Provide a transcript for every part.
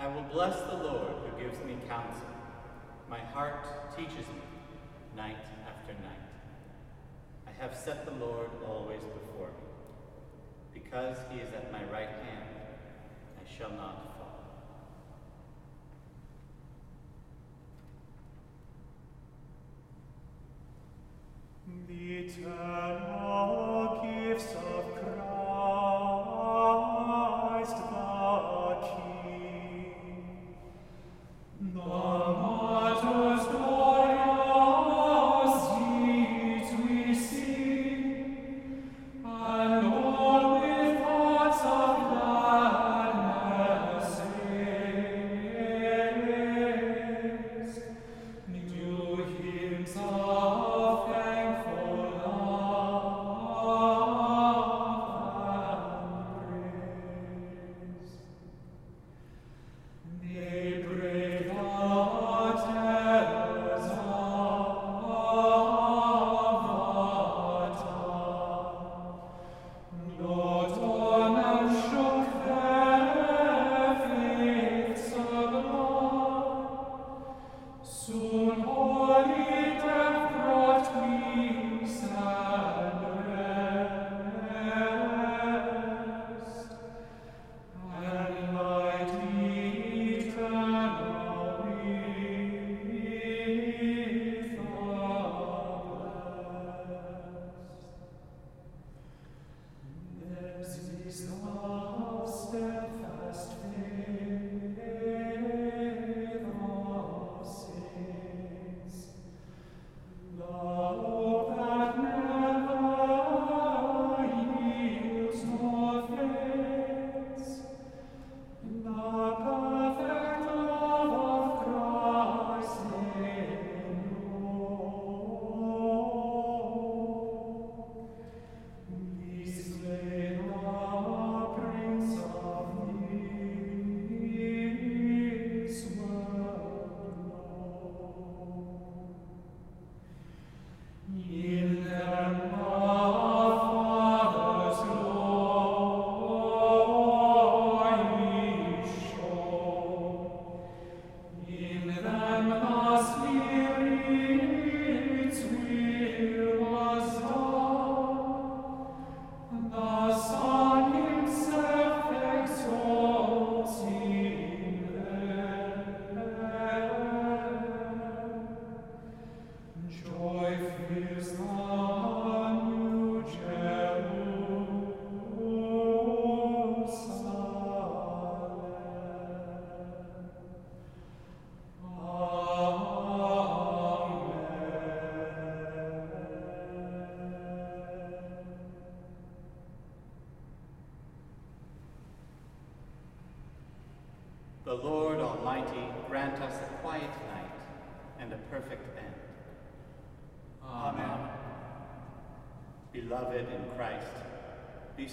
I will bless the Lord who gives me counsel. My heart teaches me night after night. I have set the Lord always before me. Because he is at my right hand, I shall not fall. The eternal of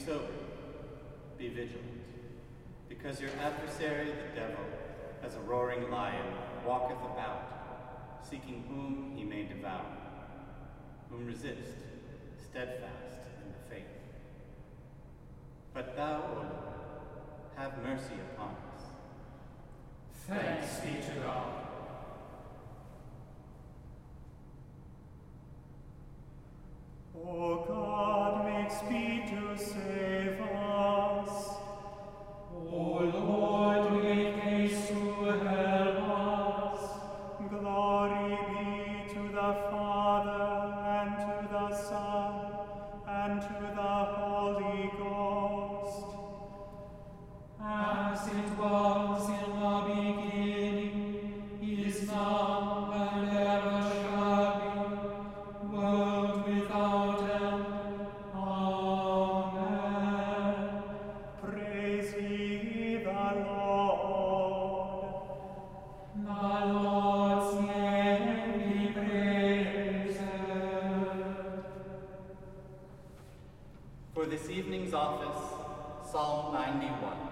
sober, be vigilant, because your adversary, the devil, as a roaring lion, walketh about, seeking whom he may devour, whom resist, steadfast in the faith. But thou, O Lord, have mercy upon us. Thanks be to God. O God, for this evening's office, Psalm 91.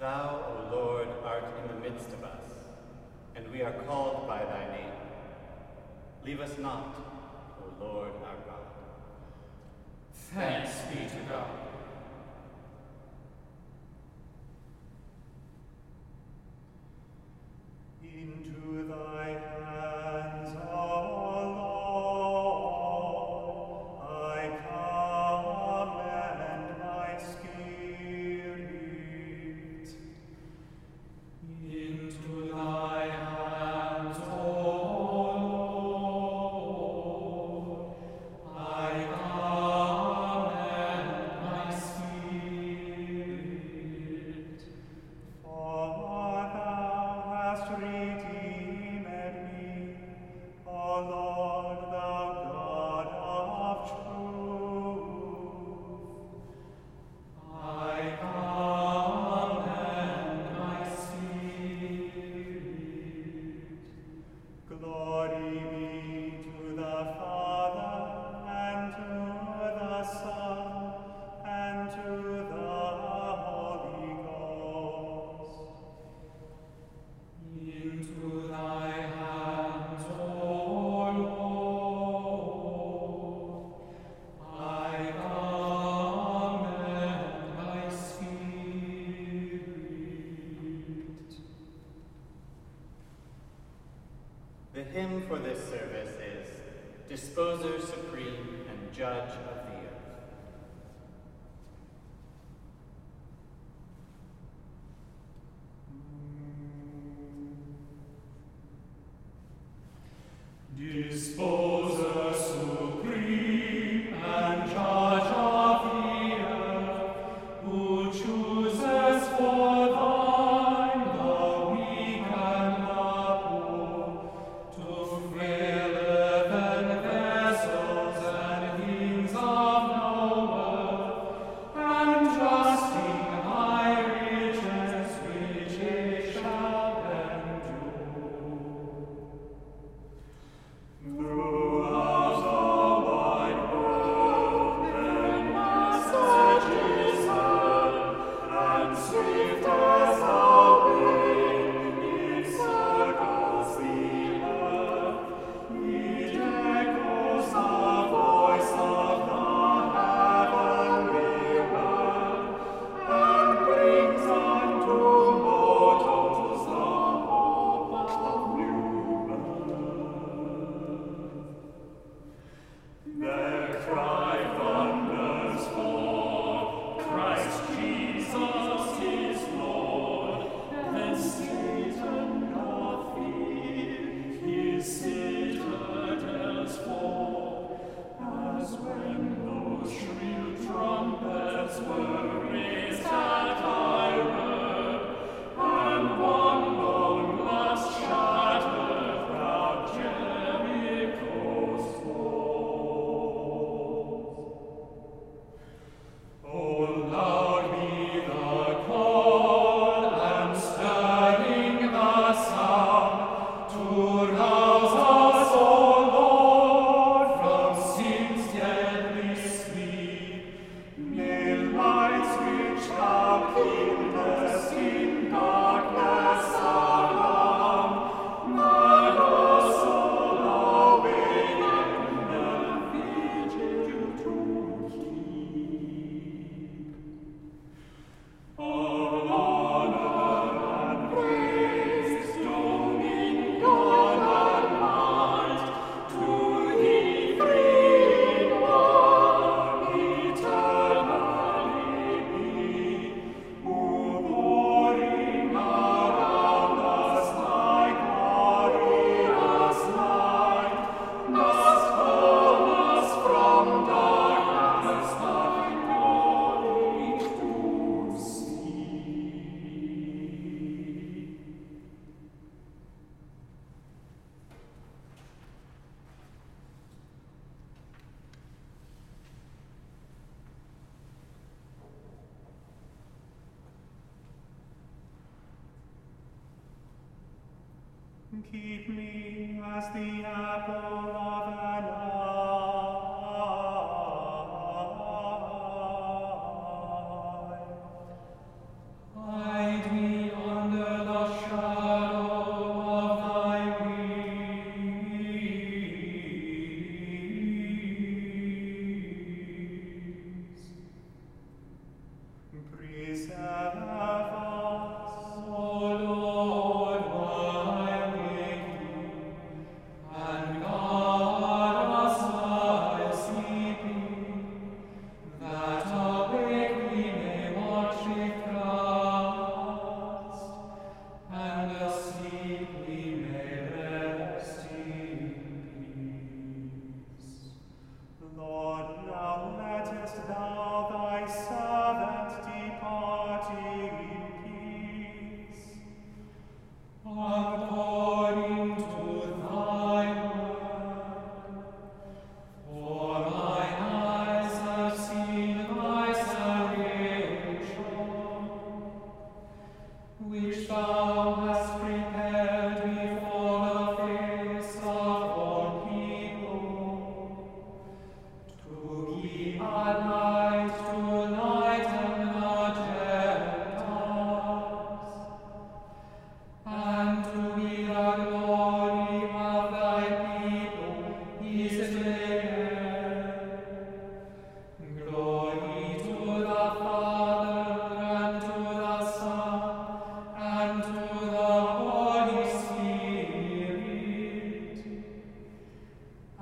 Thou, O Lord, art in the midst of us, and we are called by thy name. Leave us not, O Lord our God. Thanks be to God. The hymn for this service is Disposer Supreme and Judge of Keep me as the apple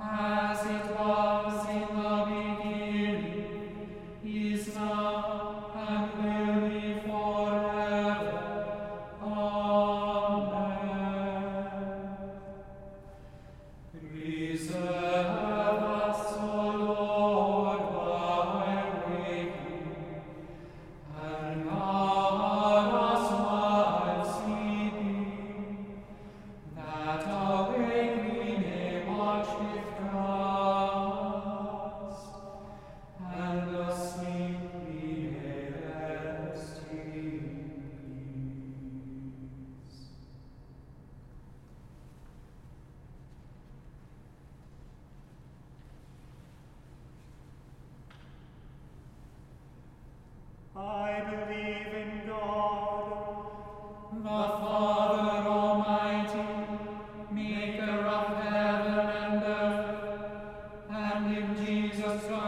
Amen. Christ.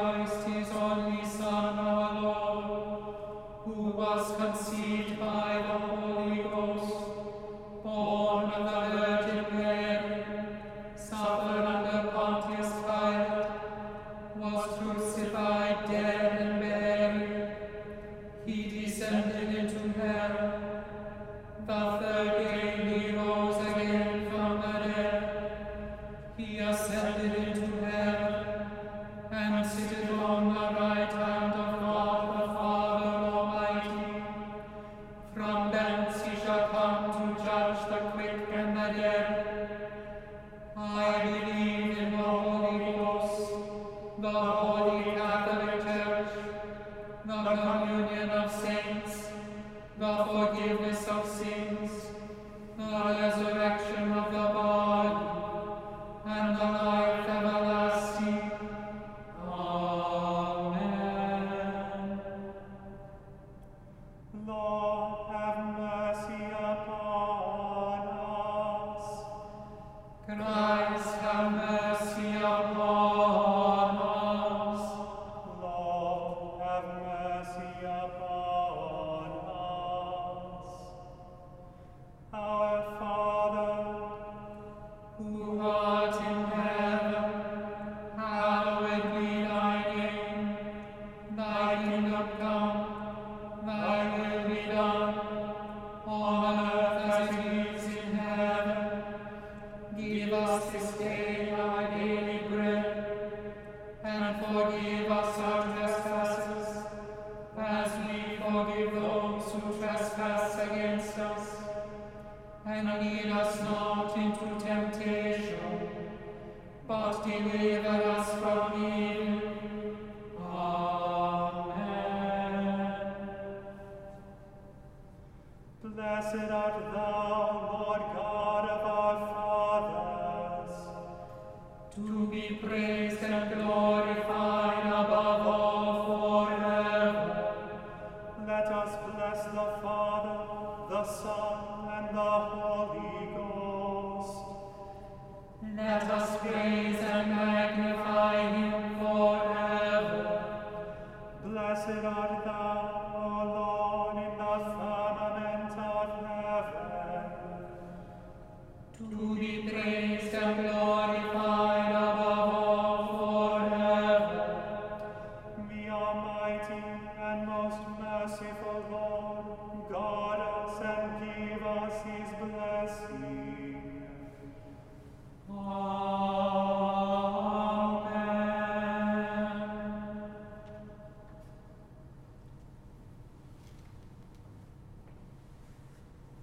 Blessed art thou,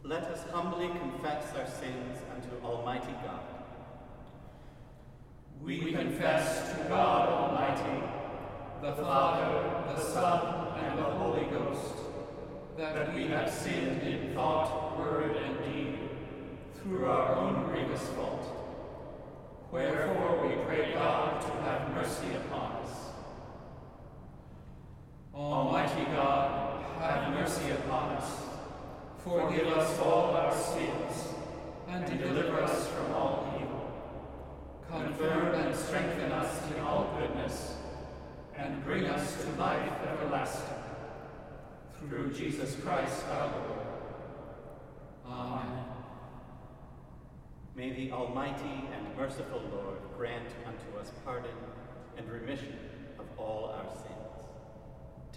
Let us humbly confess our sins unto Almighty God. We confess to God Almighty, the Father, the Son, and the Holy Ghost, that we have sinned in thought, word, and deed, through our own grievous fault. Wherefore we pray God to have mercy upon us. Almighty God, have mercy upon us. Forgive us all our sins, and deliver us from all evil. Confirm and strengthen us in all goodness, and bring us to life everlasting. Through Jesus Christ our Lord. Amen. May the Almighty and merciful Lord grant unto us pardon and remission of all our sins,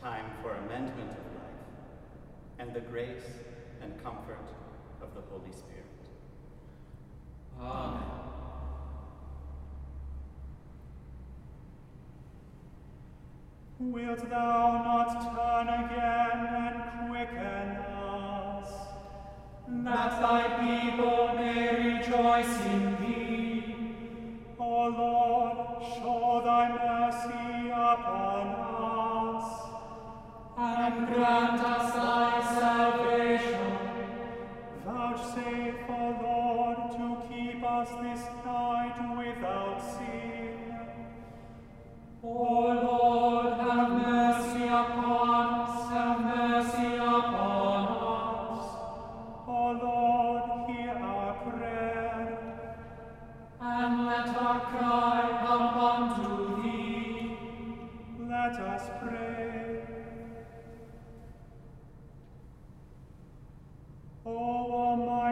time for amendment of life, and the grace and comfort of the Holy Spirit. Amen. Wilt thou not turn again and quicken us? That thy people may rejoice in thee. O Lord, show thy mercy upon us. and grant us thy salvation. Vouchsafe, O Lord, to keep us this night without sin. O Lord, have mercy upon us, have mercy upon us. O Lord, hear our prayer. And let our cry come unto thee. Let us pray.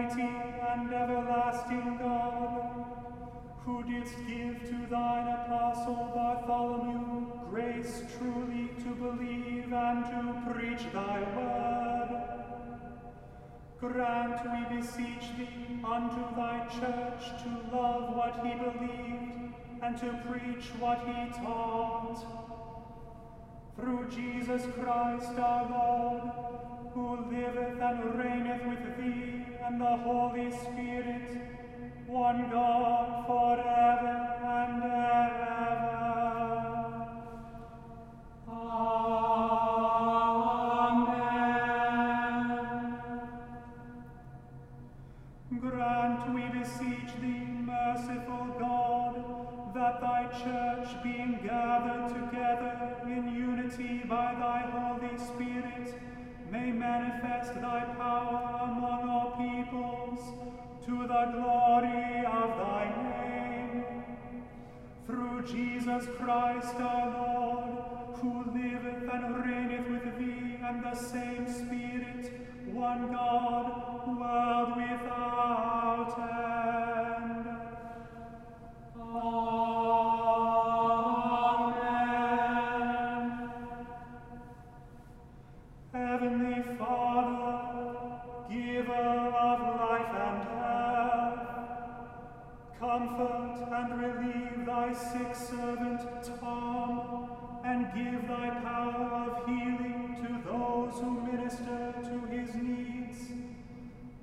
Almighty and everlasting God, who didst give to thine apostle Bartholomew grace truly to believe and to preach thy word, grant, we beseech thee, unto thy church to love what he believed and to preach what he taught. Through Jesus Christ our Lord, who liveth and reigneth with thee and the Holy Spirit, one God forever and ever. Amen. Grant, we beseech thee, merciful God, that thy church, being gathered together in unity by thy manifest thy power among all peoples, to the glory of thy name. Through Jesus Christ our Lord, who liveth and reigneth with thee and the same Spirit, one God, world without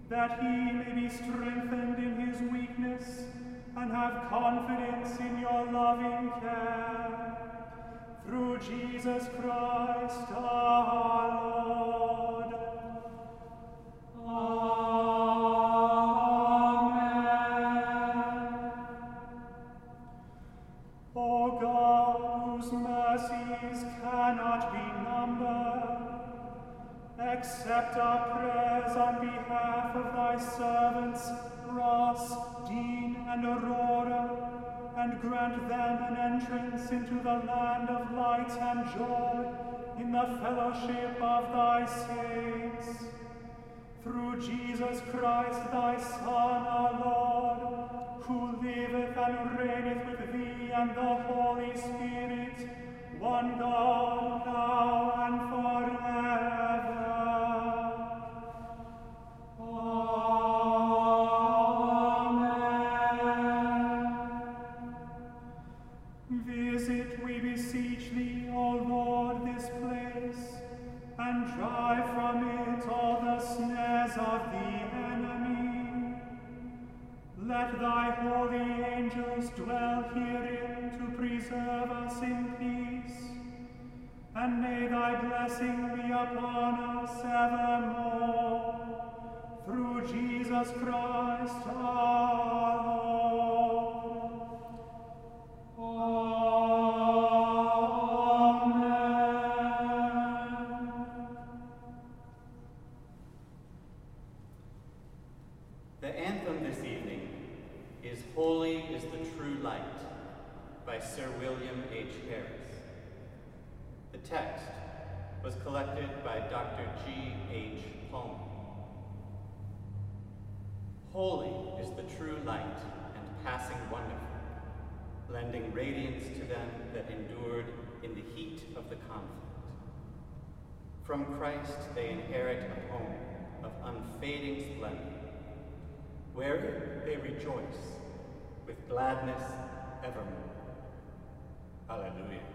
that he may be strengthened in his weakness and have confidence in your loving care. Through Jesus Christ our Lord. Grant them an entrance into the land of light and joy in the fellowship of thy saints. Through Jesus Christ, thy Son, our Lord, who liveth and reigneth with thee and the Holy Spirit, one God, now and forever. Let thy holy angels dwell herein to preserve us in peace, and may thy blessing be upon us evermore. Through Jesus Christ our Lord. Text was collected by Dr. G. H. Palmer. Holy is the true light and passing wonderful, lending radiance to them that endured in the heat of the conflict. From Christ they inherit a home of unfading splendor, wherein they rejoice with gladness evermore. Alleluia.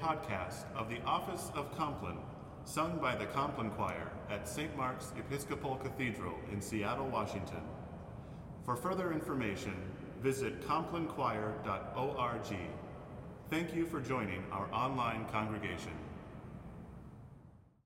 Podcast of the Office of Compline, sung by the Compline Choir at St. Mark's Episcopal Cathedral in Seattle, Washington. For further information, visit complinechoir.org. Thank you for joining our online congregation.